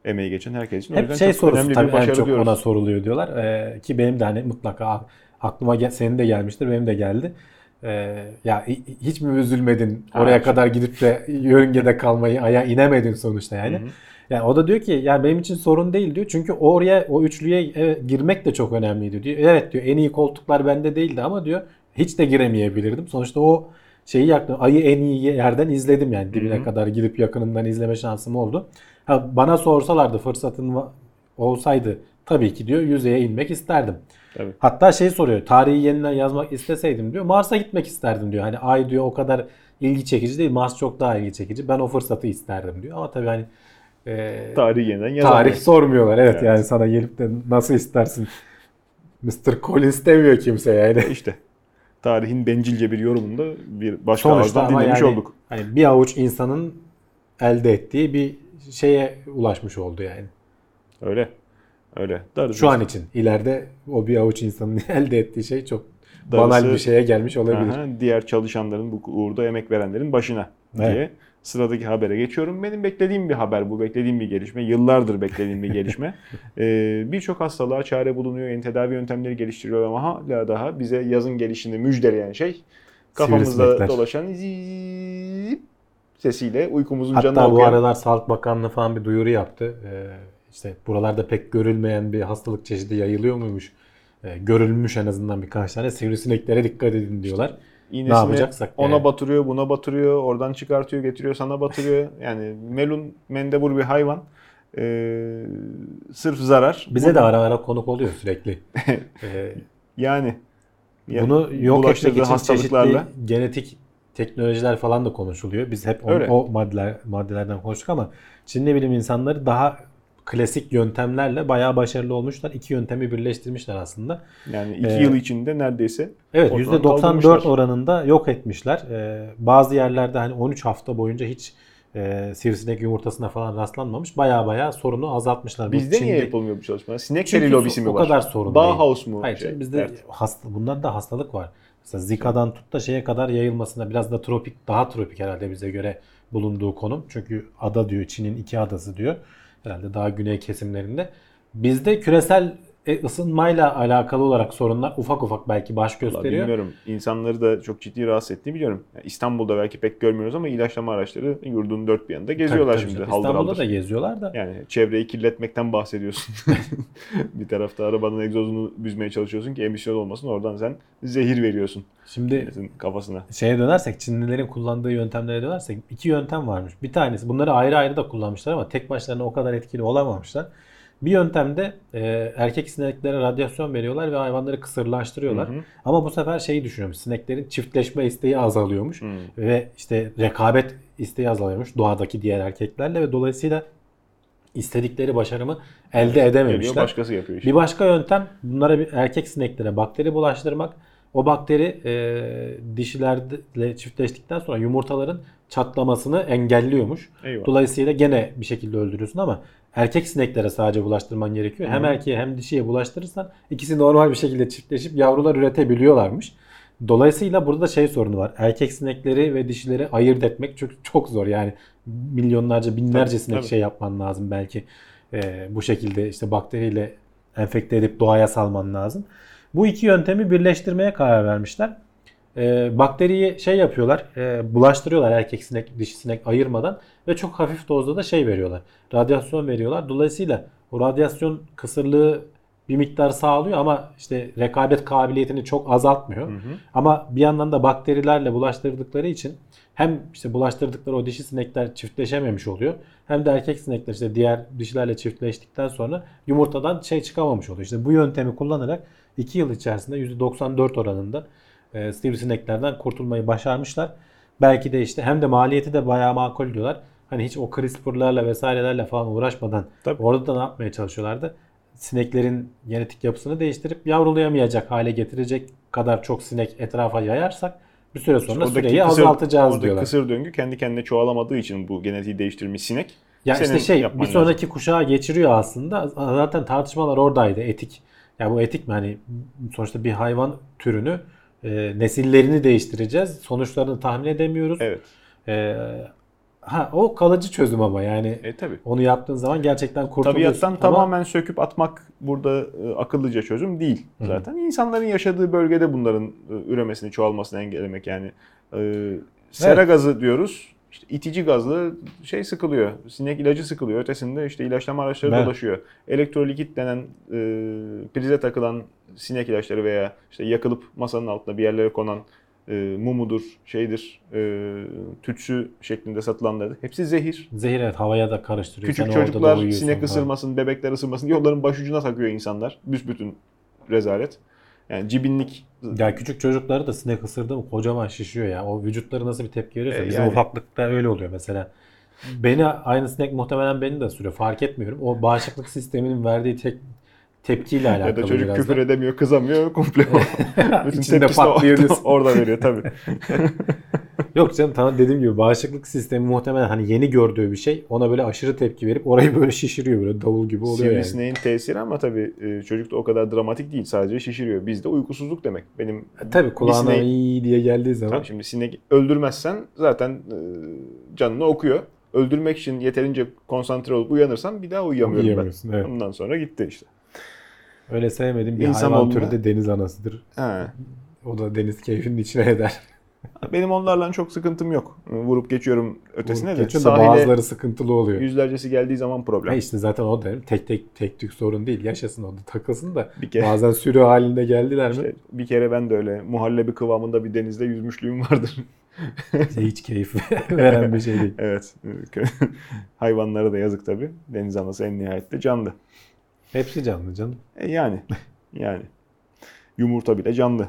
emeği geçen herkes için. O Hep yüzden şey çok sorusu önemli tabii bir en çok diyoruz. ona soruluyor diyorlar. Ee, ki benim de hani mutlaka aklıma gel, senin de gelmiştir, benim de geldi. Ee, ya hi- hiç mi üzülmedin? Ha, Oraya kadar gidip de yörüngede kalmayı aya inemedin sonuçta yani. Hı hı. Yani o da diyor ki ya benim için sorun değil diyor. Çünkü oraya o üçlüye girmek de çok önemliydi diyor. Evet diyor en iyi koltuklar bende değildi ama diyor hiç de giremeyebilirdim. Sonuçta o şeyi yaktım. Ayı en iyi yerden izledim yani dibine Hı hı. kadar gidip yakınından izleme şansım oldu. Ha, bana sorsalardı fırsatın olsaydı tabii ki diyor yüzeye inmek isterdim. Tabii. Hatta şey soruyor. Tarihi yeniden yazmak isteseydim diyor. Mars'a gitmek isterdim diyor. Hani ay diyor o kadar ilgi çekici değil. Mars çok daha ilgi çekici. Ben o fırsatı isterdim diyor. Ama tabii hani e, Tarihi yeniden tarih yazamayız. sormuyorlar. Evet, Evet. yani sana gelip de nasıl istersin? Mr. Collins demiyor kimse yani. İşte tarihin bencilce bir yorumunda bir başka Sonuçta ağızdan dinlemiş yani, olduk. hani bir avuç insanın elde ettiği bir şeye ulaşmış oldu yani. Öyle. Öyle. Darısı Şu an için. ileride o bir avuç insanın elde ettiği şey çok Darısı- banal bir şeye gelmiş olabilir. Aha, diğer çalışanların bu uğurda emek verenlerin başına Evet. diye sıradaki habere geçiyorum. Benim beklediğim bir haber bu. Beklediğim bir gelişme. Yıllardır beklediğim bir gelişme. Ee, Birçok hastalığa çare bulunuyor. Yeni tedavi yöntemleri geliştiriliyor ama hala daha bize yazın gelişini müjdeleyen şey kafamızda dolaşan zip sesiyle uykumuzun Hatta canını bu okuyan. aralar Sağlık Bakanlığı falan bir duyuru yaptı. Ee, işte buralarda pek görülmeyen bir hastalık çeşidi yayılıyor muymuş? Ee, görülmüş en azından birkaç tane. Sivrisineklere dikkat edin diyorlar. İğnesini ona yani. batırıyor, buna batırıyor, oradan çıkartıyor, getiriyor, sana batırıyor. Yani melun, mendebur bir hayvan. Ee, sırf zarar. Bize de ara ara konuk oluyor sürekli. Ee, Yani ya- bunu yok etmek için hastalıklarla. çeşitli genetik teknolojiler falan da konuşuluyor. Biz hep o, Öyle. o maddeler, maddelerden konuştuk ama Çinli bilim insanları daha klasik yöntemlerle bayağı başarılı olmuşlar. İki yöntemi birleştirmişler aslında. Yani iki Ee, yıl içinde neredeyse Evet ortadan %94 kaldırmışlar. oranında yok etmişler. Ee, bazı yerlerde hani 13 hafta boyunca hiç e, sivrisinek yumurtasına falan rastlanmamış. Baya baya sorunu azaltmışlar. Bizde niye Çin'de- yapılmıyor bu çalışmalar? Çünkü Sinekleri lobisi mi o var? kadar sorun Bauhaus değil. mu? Hayır, Şey, bizde dert. hasta, bunlarda hastalık var. Mesela Zika'dan tut da şeye kadar yayılmasına biraz da tropik, daha tropik herhalde bize göre bulunduğu konum. Çünkü ada diyor, Çin'in iki adası diyor. Herhalde daha güney kesimlerinde. Bizde küresel e, ısınmayla alakalı olarak sorunlar ufak ufak belki baş gösteriyor. Bilmiyorum. İnsanları da çok ciddi rahatsız ettiğini biliyorum. Yani İstanbul'da belki pek görmüyoruz ama ilaçlama araçları yurdun dört bir yanında geziyorlar Tabii, tabii şimdi. Haldır İstanbul'da haldır. da geziyorlar da. Yani çevreyi kirletmekten bahsediyorsun. bir tarafta arabanın egzozunu büzmeye çalışıyorsun ki emisyon olmasın. Oradan sen zehir veriyorsun Şimdi kafasına. şeye dönersek Çinlilerin kullandığı yöntemlere dönersek iki yöntem varmış. Bir tanesi bunları ayrı ayrı da kullanmışlar ama tek başlarına o kadar etkili olamamışlar. Bir yöntemde e, erkek sineklere radyasyon veriyorlar ve hayvanları kısırlaştırıyorlar. Hı hı. Ama bu sefer şeyi düşünüyormuş. Sineklerin çiftleşme isteği azalıyormuş. Hı. Ve işte rekabet isteği azalıyormuş doğadaki diğer erkeklerle ve dolayısıyla istedikleri başarımı elde edememişler. başkası yapıyor işte. Bir başka yöntem bunlara bir erkek sineklere bakteri bulaştırmak. O bakteri e, dişilerle çiftleştikten sonra yumurtaların çatlamasını engelliyormuş. Eyvallah. Dolayısıyla gene bir şekilde öldürüyorsun ama erkek sineklere sadece bulaştırman gerekiyor. Hem Hı. erkeğe hem dişiye bulaştırırsan ikisi normal bir şekilde çiftleşip yavrular üretebiliyorlarmış. Dolayısıyla burada da şey sorunu var. Erkek sinekleri ve dişileri ayırt etmek çok çok zor. Yani milyonlarca, binlerce Tabii, sinek tabii. şey yapman lazım belki. Ee, bu şekilde işte bakteriyle enfekte edip doğaya salman lazım. Bu iki yöntemi birleştirmeye karar vermişler. E, bakteriyi şey yapıyorlar, e, bulaştırıyorlar erkek sinek, dişi sinek ayırmadan ve çok hafif dozda da şey veriyorlar. Radyasyon veriyorlar. Dolayısıyla o radyasyon kısırlığı bir miktar sağlıyor ama işte rekabet kabiliyetini çok azaltmıyor. Ama bir yandan da bakterilerle bulaştırdıkları için hem işte bulaştırdıkları o dişi sinekler çiftleşememiş oluyor. Hem de erkek sinekler işte diğer dişilerle çiftleştikten sonra yumurtadan şey çıkamamış oluyor. İşte bu yöntemi kullanarak 2 yıl içerisinde %94 oranında e, sivrisineklerden kurtulmayı başarmışlar. Belki de işte hem de maliyeti de bayağı makul diyorlar. Hani hiç o CRISPR'larla vesairelerle falan uğraşmadan Tabii. orada da ne yapmaya çalışıyorlardı? Sineklerin genetik yapısını değiştirip yavrulayamayacak hale getirecek kadar çok sinek etrafa yayarsak bir süre sonra Oradaki süreyi kısır- azaltacağız oradaki diyorlar. kısır döngü kendi kendine çoğalamadığı için bu genetiği değiştirmiş sinek. Ya senin işte şey bir sonraki kuşağa geçiriyor aslında. Zaten tartışmalar oradaydı etik. Ya bu etik mi hani sonuçta bir hayvan türünü e, nesillerini değiştireceğiz. Sonuçlarını tahmin edemiyoruz. Evet. E, ha o kalıcı çözüm ama yani E tabi. onu yaptığın zaman gerçekten kurtuluyorsun. Tabiattan Ama tamamen söküp atmak burada e, akıllıca çözüm değil zaten. İnsanların yaşadığı bölgede bunların e, üremesini, çoğalmasını engellemek yani. E, sera gazı diyoruz. İşte itici gazlı şey sıkılıyor. Sinek ilacı sıkılıyor. Ötesinde işte ilaçlama araçları Evet. dolaşıyor. Elektrolikit denen e, prize takılan sinek ilaçları veya işte yakılıp masanın altında bir yerlere konan e, mumudur, şeydir, e, tütsü şeklinde satılanları. Hepsi zehir. zehir evet havaya da karıştırıyor. Küçük Sen çocuklar sinek falan. ısırmasın, bebekler ısırmasın diye onların başucuna takıyor insanlar. Büsbütün rezalet. Yani cibinlik Ya küçük çocukları da sinek ısırdı mı kocaman şişiyor ya. O vücutları nasıl bir tepki veriyorsa E, bizim yani. ufaklıkta öyle oluyor mesela. Beni aynı sinek muhtemelen beni de ısırıyor. Fark etmiyorum. O bağışıklık sisteminin verdiği tek tepkiyle alakalı ya da çocuk küfür da. edemiyor, kızamıyor. Komple o. Bütün İçinde patlıyor orada veriyor tabii. Yok canım tamam dediğim gibi bağışıklık sistemi muhtemelen hani yeni gördüğü bir şey. Ona böyle aşırı tepki verip orayı böyle şişiriyor böyle davul gibi oluyor yani. Sivrisineğin tesiri ama tabii e, çocukta o kadar dramatik değil. Sadece şişiriyor. Bizde uykusuzluk demek. Benim E, Tabii kulağına iyi diye geldiği zaman. Tamam, şimdi sinek öldürmezsen zaten e, canını okuyor. Öldürmek için yeterince konsantre olup uyanırsan bir daha uyuyamıyorum ben. Uyuyamıyorsun, evet. Ondan sonra gitti işte. Öyle sevmediğim bir İnsan hayvan türü de deniz anasıdır. Ha. O da deniz keyfinin içine eder. Benim onlarla çok sıkıntım yok. Vurup geçiyorum ötesine de. Geçiyor Sahile bazıları sıkıntılı oluyor. yüzlercesi geldiği zaman problem. Ha işte zaten o da tek tek tek tük sorun değil. Yaşasın o da takılsın da. Bir kere- Bazen sürü halinde geldiler mi? İşte bir kere ben de öyle muhallebi kıvamında bir denizde yüzmüşlüğüm vardır. İşte hiç keyif veren bir şey değil. evet. Hayvanlara da yazık tabii. Deniz anası en nihayette canlı. Hepsi canlı canım. E yani. Yani. Yumurta bile canlı.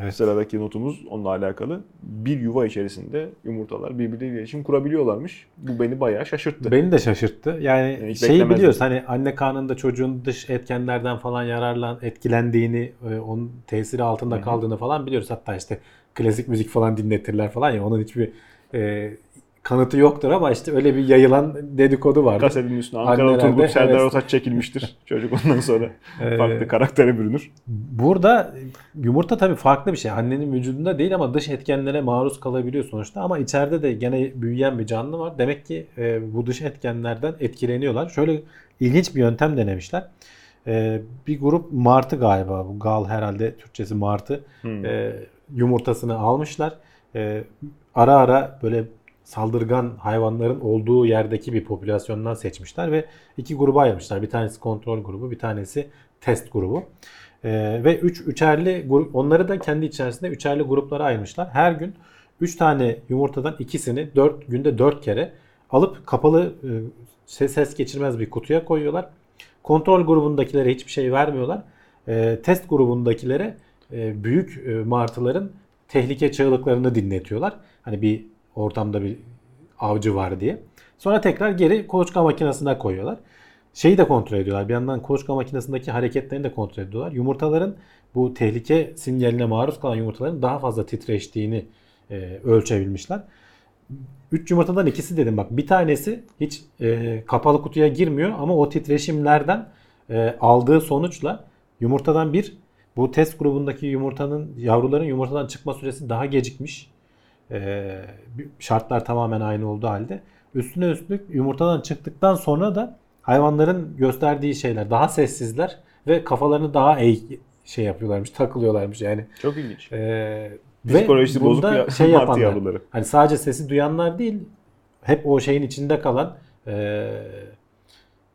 Evet. Sıradaki notumuz onunla alakalı. Bir yuva içerisinde yumurtalar birbirleriyle iletişim kurabiliyorlarmış. Bu beni bayağı şaşırttı. Beni de şaşırttı. Yani Yani şeyi biliyoruz hani anne karnında çocuğun dış etkenlerden falan yararlan etkilendiğini, e, onun tesiri altında kaldığını falan biliyoruz. Hatta işte klasik müzik falan dinletirler falan ya onun hiçbir e, kanıtı yoktur ama işte öyle bir yayılan dedikodu vardı. Kasetin üstüne Ankara Turgut Serdar Ortaç çekilmiştir. Çocuk ondan sonra Ee, farklı karaktere bürünür. Burada yumurta tabii farklı bir şey. Annenin vücudunda değil ama dış etkenlere maruz kalabiliyor sonuçta. Ama içeride de gene büyüyen bir canlı var. Demek ki e, bu dış etkenlerden etkileniyorlar. Şöyle ilginç bir yöntem denemişler. E, bir grup martı galiba. Bu gal herhalde Türkçesi martı. Hmm. E, yumurtasını almışlar. E, ara ara böyle saldırgan hayvanların olduğu yerdeki bir popülasyondan seçmişler ve iki gruba ayırmışlar. Bir tanesi kontrol grubu, bir tanesi test grubu. Ee, ve üç üçerli grup onları da kendi içerisinde üçerli gruplara ayırmışlar. Her gün 3 tane yumurtadan ikisini 4 günde 4 kere alıp kapalı e, ses, ses geçirmez bir kutuya koyuyorlar. Kontrol grubundakilere hiçbir şey vermiyorlar. Ee, test grubundakilere e, büyük e, martıların tehlike çığlıklarını dinletiyorlar. Hani bir ortamda bir avcı var diye. Sonra tekrar geri kuluçka makinesine koyuyorlar. Şeyi de kontrol ediyorlar. Bir yandan kuluçka makinesindeki hareketlerini de kontrol ediyorlar. Yumurtaların bu tehlike sinyaline maruz kalan yumurtaların daha fazla titreştiğini e, ölçebilmişler. 3 yumurtadan ikisi dedim bak. Bir tanesi hiç e, kapalı kutuya girmiyor ama o titreşimlerden e, aldığı sonuçla yumurtadan bir bu test grubundaki yumurtanın yavruların yumurtadan çıkma süresi daha gecikmiş. E, şartlar tamamen aynı olduğu halde. Üstüne üstlük yumurtadan çıktıktan sonra da hayvanların gösterdiği şeyler daha sessizler ve kafalarını daha eğ şey yapıyorlarmış, takılıyorlarmış yani. Çok ilginç. Ee, Ve Psikolojisi bozuk bunda ya, şey yapanlar. yavruları. Hani sadece sesi duyanlar değil, hep o şeyin içinde kalan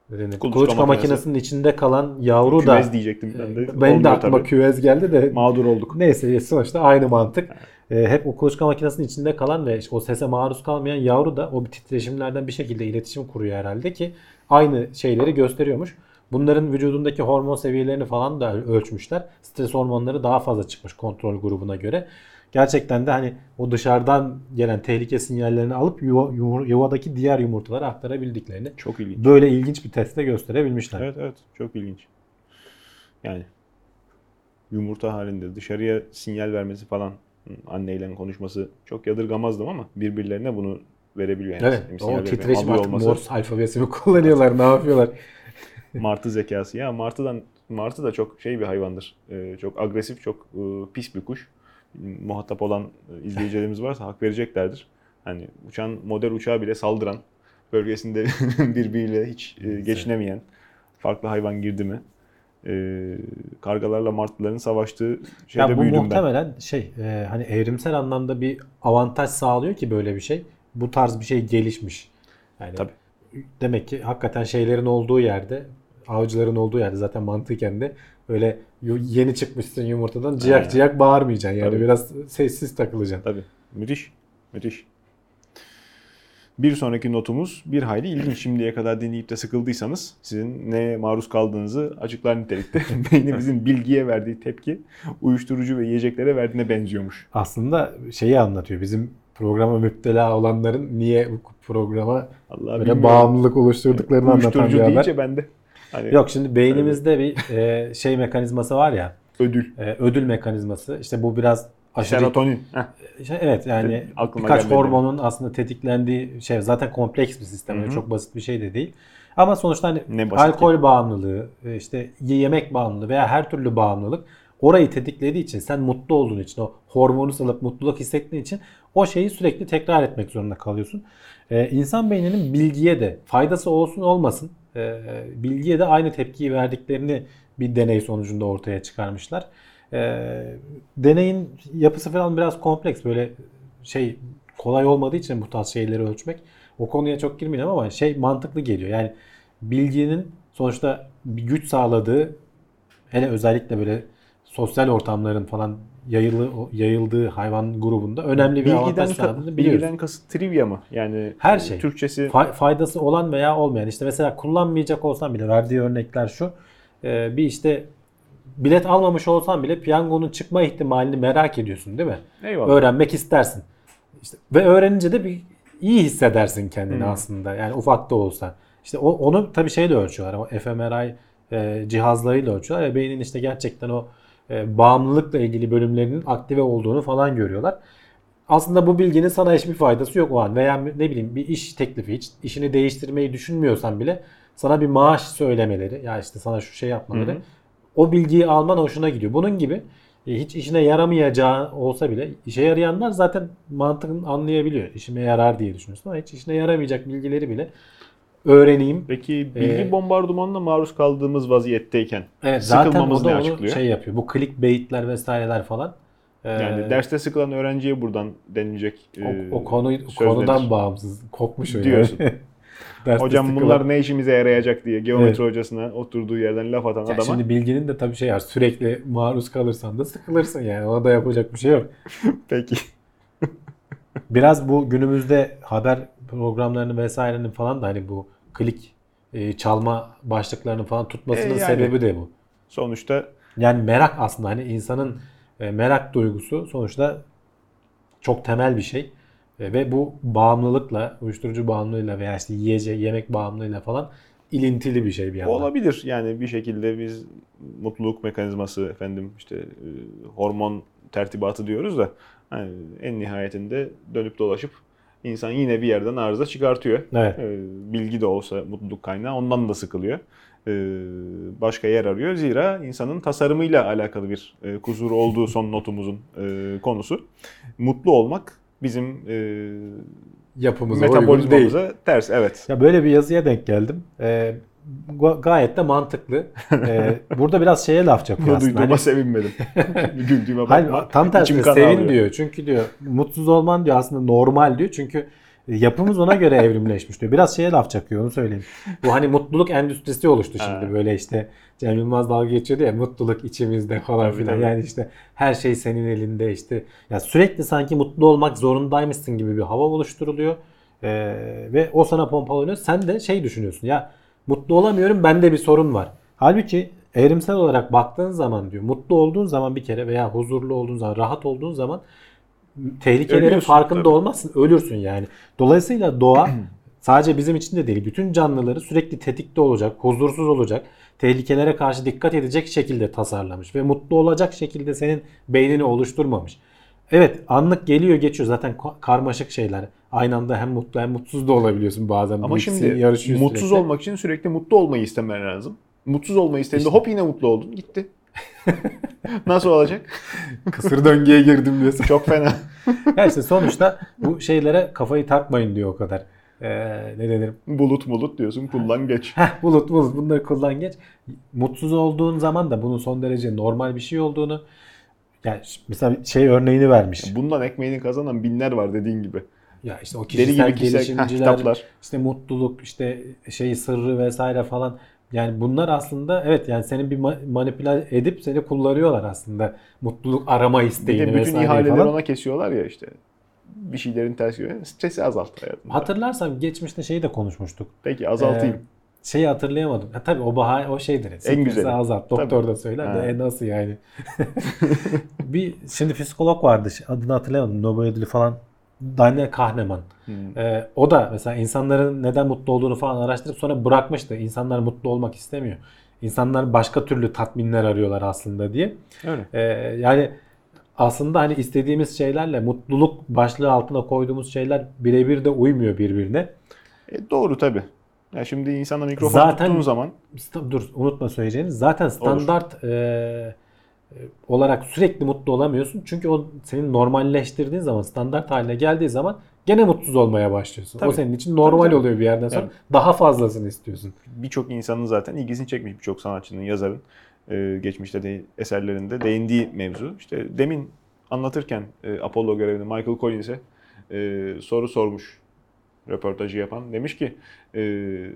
ne denir? Kuluçka kuluçka makinesi. makinesinin içinde kalan yavru da Küvez diyecektim ben de. benim de aklıma tabii. küvez geldi de Mağdur olduk. Neyse sonuçta aynı mantık. Ee, hep o kuluçka makinesinin içinde kalan ve işte o sese maruz kalmayan yavru da o titreşimlerden bir şekilde iletişim kuruyor herhalde ki aynı şeyleri gösteriyormuş. Bunların vücudundaki hormon seviyelerini falan da ölçmüşler. Stres hormonları daha fazla çıkmış kontrol grubuna göre. Gerçekten de hani o dışarıdan gelen tehlike sinyallerini alıp yuva, yuvadaki diğer yumurtalara aktarabildiklerini Çok ilginç. böyle ilginç bir testte gösterebilmişler. Evet evet çok ilginç. Yani yumurta halinde dışarıya sinyal vermesi falan anneyle konuşması çok yadırgamazdım ama birbirlerine bunu verebiliyor. Yani Evet. O titreşim artık olması. Morse alfabesi mi kullanıyorlar, ne yapıyorlar? Martı zekası. Ya martıdan martı da çok şey bir hayvandır. Ee, çok agresif, çok e, pis bir kuş. Muhatap olan e, izleyicilerimiz varsa hak vereceklerdir. Hani uçan model uçağa bile saldıran, bölgesinde birbiriyle hiç e, geçinemeyen farklı hayvan girdi mi? E, kargalarla martıların savaştığı şeyde ya bu büyüdüm ben. muhtemelen şey e, hani evrimsel anlamda bir avantaj sağlıyor ki böyle bir şey. Bu tarz bir şey gelişmiş. Yani Tabii. demek ki hakikaten şeylerin olduğu yerde, avcıların olduğu yerde zaten mantıken de öyle yeni çıkmışsın yumurtadan ciyak Aynen. ciyak bağırmayacaksın. Yani Tabii. biraz sessiz takılacaksın. Tabii. Müthiş. Müthiş. Bir sonraki notumuz bir hayli ilginç. Şimdiye kadar dinleyip de sıkıldıysanız sizin neye maruz kaldığınızı açıklar nitelikte. Beynimizin bilgiye verdiği tepki uyuşturucu ve yiyeceklere verdiğine benziyormuş. Aslında şeyi anlatıyor. Bizim programa müptela olanların niye bu programa Allah böyle bağımlılık oluşturduklarını anlatan bir Uyuşturucu haber. deyince ben de hani Yok şimdi beynimizde bir e, şey mekanizması var ya. ödül. e, ödül mekanizması. İşte bu biraz aşırı Serotonin. Şey, evet yani Aklıma birkaç gelmedi. hormonun aslında tetiklendiği şey zaten kompleks bir sistem. Hı. Çok basit bir şey de değil. Ama sonuçta hani Ne alkol bağımlılığı, e, işte yemek bağımlılığı veya her türlü bağımlılık orayı tetiklediği için sen mutlu olduğun için o hormonu salıp mutluluk hissettiğin için o şeyi sürekli tekrar etmek zorunda kalıyorsun. Ee, insan beyninin bilgiye de faydası olsun olmasın e, bilgiye de aynı tepkiyi verdiklerini bir deney sonucunda ortaya çıkarmışlar. Ee, deneyin yapısı falan biraz kompleks böyle şey kolay olmadığı için bu tarz şeyleri ölçmek. O konuya çok girmeyeceğim ama şey mantıklı geliyor. Yani bilginin sonuçta bir güç sağladığı hele özellikle böyle sosyal ortamların falan yayılı, yayıldığı hayvan grubunda önemli bir Bilgiden, avantaj sağladığını biliyoruz. bilgiden kasıt trivia mı? Yani Her şey. Türkçesi Fa- faydası olan veya olmayan işte mesela kullanmayacak olsan bile verdiği örnekler şu Ee, bir işte bilet almamış olsan bile piyangonun çıkma ihtimalini merak ediyorsun değil mi? eyvallah. Öğrenmek istersin. İşte ve öğrenince de bir iyi hissedersin kendini Hmm. aslında. Yani ufak da olsa. İşte o, onu tabii şeyle ölçüyorlar. O fMRI e, cihazlarıyla ölçüyorlar. Ve beynin işte gerçekten o e, bağımlılıkla ilgili bölümlerinin aktive olduğunu falan görüyorlar. Aslında bu bilginin sana hiçbir faydası yok o an. Veya ne bileyim bir iş teklifi hiç işini değiştirmeyi düşünmüyorsan bile sana bir maaş söylemeleri ya işte sana şu şey yapmaları Hı hı. O bilgiyi alman hoşuna gidiyor. Bunun gibi e, hiç işine yaramayacağı olsa bile işe yarayanlar zaten mantığını anlayabiliyor. İşime yarar diye düşünüyorsun ama hiç işine yaramayacak bilgileri bile öğreneyim. Peki bilgi Ee, bombardımanına maruz kaldığımız vaziyetteyken Evet zaten o sıkılmamız da ne açıklıyor? şey yapıyor. Bu clickbait'ler vesaireler falan. e, yani derste sıkılan öğrenciye buradan denilecek o, e, o konu söz konudan bağımsız kopmuş o Diyorsun. Derste Hocam bunlar ne işimize yarayacak diye geometri hocasına oturduğu yerden laf atan Ya adama şimdi bilginin de tabii şey var. Sürekli maruz kalırsan da sıkılırsın yani. Ona da yapacak bir şey yok. peki Biraz bu günümüzde haber programlarının vesairenin falan da hani bu klik e, çalma başlıklarının falan tutmasının E, yani. sebebi de bu. sonuçta Yani merak aslında hani insanın e, merak duygusu sonuçta çok temel bir şey. E, ve bu bağımlılıkla, uyuşturucu bağımlılığıyla veya işte yiyecek, yemek bağımlılığıyla falan ilintili bir şey bir yandan. olabilir yani bir şekilde biz mutluluk mekanizması efendim işte e, hormon tertibatı diyoruz da hani en nihayetinde dönüp dolaşıp insan yine bir yerden arıza çıkartıyor. Evet. E, bilgi de olsa mutluluk kaynağı ondan da sıkılıyor. E, başka yer arıyor. Zira insanın tasarımıyla alakalı bir kusur olduğu son notumuzun konusu. Mutlu olmak bizim e, Yapımıza metabolizmamıza ters. Evet. Ya böyle bir yazıya denk geldim. Ee, ga- gayet de mantıklı. Ee, burada biraz şeye laf Bunu aslında. duyduğuma Hani- sevinmedim. Güldüğüme Hayır, bakma. tam İçim tersine sevin ağrıyor. diyor. Çünkü diyor mutsuz olman diyor aslında normal diyor. Çünkü yapımız ona göre evrimleşmiş diyor. Biraz şeye laf çakıyor onu söyleyeyim. Bu hani mutluluk endüstrisi oluştu şimdi Ha. böyle işte Cem Yılmaz dalga geçiyordu ya mutluluk içimizde falan Tabii, filan. tabii. Yani işte her şey senin elinde işte. Ya sürekli sanki mutlu olmak zorundaymışsın gibi bir hava oluşturuluyor. Ee, ve o sana pompalanıyor. Sen de şey düşünüyorsun ya mutlu olamıyorum bende bir sorun var. Halbuki evrimsel olarak baktığın zaman diyor mutlu olduğun zaman bir kere veya huzurlu olduğun zaman rahat olduğun zaman tehlikelerin Ölüyorsun, farkında tabii. olmazsın ölürsün yani. Dolayısıyla doğa sadece bizim için de değil bütün canlıları sürekli tetikte olacak, huzursuz olacak, tehlikelere karşı dikkat edecek şekilde tasarlamış ve mutlu olacak şekilde senin beynini oluşturmamış. Evet anlık geliyor geçiyor zaten ka- karmaşık şeyler. Aynı anda hem mutlu hem mutsuz da olabiliyorsun bazen. Ama şimdi mutsuz sürekli. olmak için sürekli mutlu olmayı istemen lazım. Mutsuz olmayı istediğinde hop yine mutlu oldun. Gitti. Nasıl olacak? Kısır döngüye girdim diyorsun. Çok fena. ya işte sonuçta bu şeylere kafayı takmayın diyor o kadar. Ee, ne denir? bulut bulut diyorsun kullan geç. Heh, bulut bulut bunları kullan geç. Mutsuz olduğun zaman da bunun son derece normal bir şey olduğunu yani mesela şey örneğini vermiş. Bundan ekmeğini kazanan binler var dediğin gibi. Ya işte o Deli kişisel gibi kişisel heh, gelişimciler, kitaplar. işte mutluluk, işte şey sırrı vesaire falan. Yani bunlar aslında evet yani seni bir ma- manipüle edip seni kullanıyorlar aslında. Mutluluk arama Bir isteğini de bütün vesaire ihaleleri falan. ona kesiyorlar ya işte. Bir şeylerin tersi yönü. Stresi azalt hayatında. Hatırlarsan geçmişte şeyi de konuşmuştuk. Peki azaltayım. Ee, şeyi hatırlayamadım. Ha, tabii o bahane o şeydir. Stresi güzeli. azalt. Doktor da söyler de Ha. e nasıl yani? bir şimdi psikolog vardı. Adını hatırlayamadım. Nobel ödülü falan. Daniel Kahneman. Hmm. Ee, o da mesela insanların neden mutlu olduğunu falan araştırıp sonra bırakmıştı. İnsanlar mutlu olmak istemiyor. İnsanlar başka türlü tatminler arıyorlar aslında diye. Öyle. Ee, yani aslında hani istediğimiz şeylerle mutluluk başlığı altına koyduğumuz şeyler birebir de uymuyor birbirine. E, doğru tabi. Ya şimdi insana mikrofon Zaten- tuttuğun zaman Dur unutma söyleyeceğini. Zaten standart e, e, olarak sürekli mutlu olamıyorsun. Çünkü o senin normalleştirdiğin zaman standart haline geldiği zaman gene mutsuz olmaya başlıyorsun. O Tabii. senin için normal Tabii, tabii. oluyor bir yerden sonra. Evet. Daha fazlasını istiyorsun. birçok insanın zaten ilgisini çekmiş birçok sanatçının, yazarın e, geçmişte de eserlerinde değindiği mevzu. İşte demin anlatırken e, Apollo görevini Michael Collins'e e, soru sormuş röportajı yapan. Demiş ki e,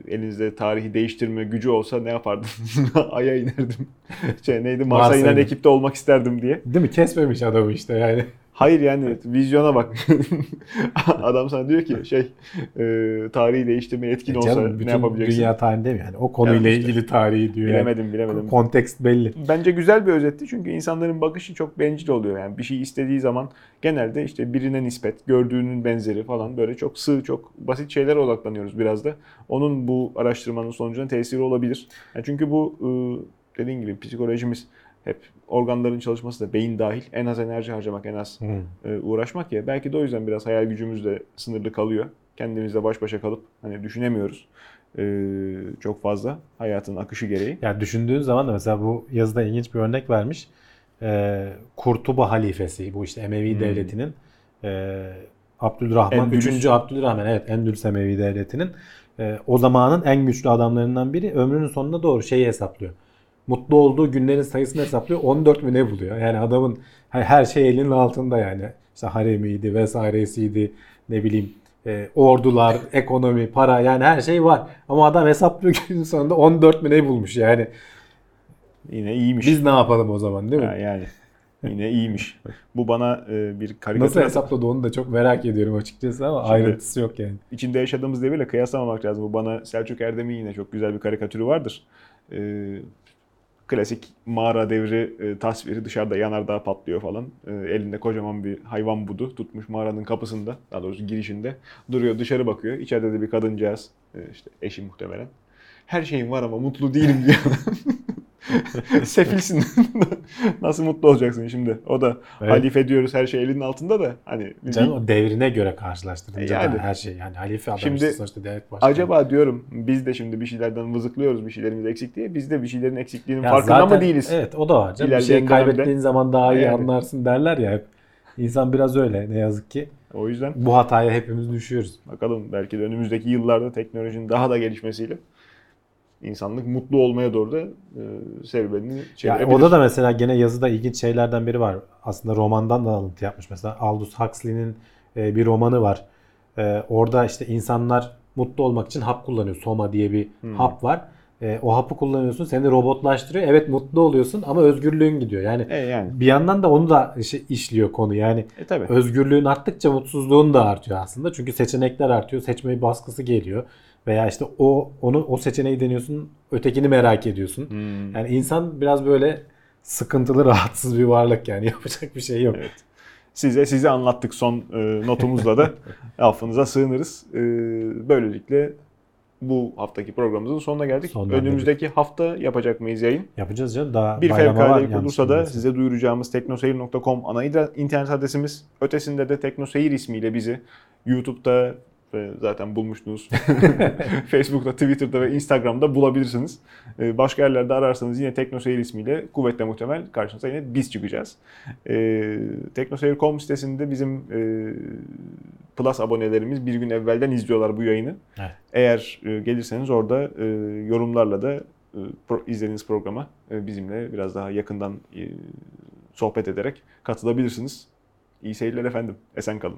elinizde tarihi değiştirme gücü olsa ne yapardınız? Ay'a inerdim. Şey neydi? Mars'a Mars'a inen ekipte olmak isterdim diye. Değil mi? Kesmemiş adamı işte yani. Hayır yani vizyona bak. Adam sana diyor ki şey e, tarihi değiştirme etkin olsa E Canım, ne bütün yapabileceksin? dünya tarihinde mi yani? O konuyla Yani işte. ilgili tarihi diyor. yani. Bilemedim bilemedim. Kontekst belli. Bence güzel bir özetti çünkü insanların bakışı çok bencil oluyor. Yani bir şey istediği zaman genelde işte birine nispet, gördüğünün benzeri falan böyle çok sığ, çok basit şeylere odaklanıyoruz biraz da. Onun bu araştırmanın sonucuna tesiri olabilir. Yani çünkü bu e, dediğin gibi psikolojimiz hep organların çalışması da beyin dahil en az enerji harcamak, en az e, uğraşmak ya. Belki de o yüzden biraz hayal gücümüz de sınırlı kalıyor. Kendimizle baş başa kalıp hani düşünemiyoruz e, çok fazla hayatın akışı gereği. Ya düşündüğün zaman da mesela bu yazıda ilginç bir örnek vermiş. Ee, Kurtuba halifesi bu işte Emevi Hmm. devletinin e, Abdülrahman Endülüs. 3. Abdülrahman evet Endülüs Emevi devletinin e, o zamanın en güçlü adamlarından biri ömrünün sonuna doğru şeyi hesaplıyor. Mutlu olduğu günlerin sayısını hesaplıyor. 14 mü ne buluyor? Yani adamın her- şey elinin altında yani. İşte haremiydi vesairesiydi ne bileyim e, ordular, ekonomi, para yani her şey var. Ama adam hesaplıyor günün sonunda 14 mü ne bulmuş yani. Yine iyiymiş. Biz ne yapalım o zaman değil mi? Ha, yani yine iyiymiş. Bu bana e, bir karikatür Nasıl hesapladı onu da çok merak ediyorum açıkçası ama Şimdi- ayrıntısı yok yani. içinde yaşadığımız devirle kıyaslamamak lazım. Bu bana Selçuk Erdem'in yine çok güzel bir karikatürü vardır. E, klasik mağara devri e, tasviri dışarıda yanardağ patlıyor falan. E, elinde kocaman bir hayvan budu tutmuş mağaranın kapısında daha doğrusu girişinde duruyor dışarı bakıyor. İçeride de bir kadıncağız e, işte eşi muhtemelen. Her şeyim var ama mutlu değilim diyor. Sefilsin. Nasıl mutlu olacaksın şimdi? O da Evet. halife diyoruz her şey elinin altında da hani Canım o devrine göre karşılaştırınca Yani. da her şey yani halife adam Şimdi sonuçta devlet başkanı. Acaba diyorum biz de şimdi bir şeylerden vızıklıyoruz bir şeylerimiz eksik diye. Biz de bir şeylerin eksikliğinin Ya farkında zaten- mı değiliz? Evet o da var. Canım. Bir şey İlerleyen dönemde- kaybettiğin zaman daha iyi Yani. anlarsın derler ya hep. İnsan biraz öyle ne yazık ki. O yüzden Bu hataya hepimiz düşüyoruz. bakalım belki de önümüzdeki yıllarda teknolojinin daha da gelişmesiyle insanlık mutlu olmaya doğru da e, serüvenini çevirebilir. orada da mesela gene yazıda ilginç şeylerden biri var. Aslında romandan da alıntı yapmış. Mesela Aldous Huxley'nin e, bir romanı var. E, orada işte insanlar mutlu olmak için hap kullanıyor. Soma diye bir Hmm. hap var. E, o hapı kullanıyorsun, seni robotlaştırıyor. Evet mutlu oluyorsun ama özgürlüğün gidiyor. Yani E, yani. bir yandan da onu da işi- işliyor konu. Yani E tabii. özgürlüğün arttıkça mutsuzluğun da artıyor aslında. Çünkü seçenekler artıyor, seçme baskısı geliyor. Veya işte o onu o seçeneği deniyorsun, ötekini merak ediyorsun. Hmm. Yani insan biraz böyle sıkıntılı, rahatsız bir varlık yani yapacak bir şey yok. Evet. Size size anlattık son e, notumuzla da affınıza sığınırız. E, böylelikle bu haftaki programımızın sonuna geldik. Sonuna Önümüzdeki hafta yapacak mıyız yayın? Yapacağız canım. Daha Bir fevkaladelik olursa da size duyuracağımız teknoseyir.com ana internet adresimiz. Ötesinde de Teknoseyir ismiyle bizi YouTube'da ve zaten bulmuştunuz. Facebook'ta, Twitter'da ve Instagram'da bulabilirsiniz. Ee, Başka yerlerde ararsanız yine Teknoseyir ismiyle kuvvetle muhtemel karşınıza yine biz çıkacağız. Ee, Teknoseyir.com sitesinde bizim e, Plus abonelerimiz bir gün evvelden izliyorlar bu yayını. Evet. Eğer e, gelirseniz orada e, yorumlarla da e, pro- izlediğiniz programa e, bizimle biraz daha yakından e, sohbet ederek katılabilirsiniz. İyi seyirler efendim. Esen kalın.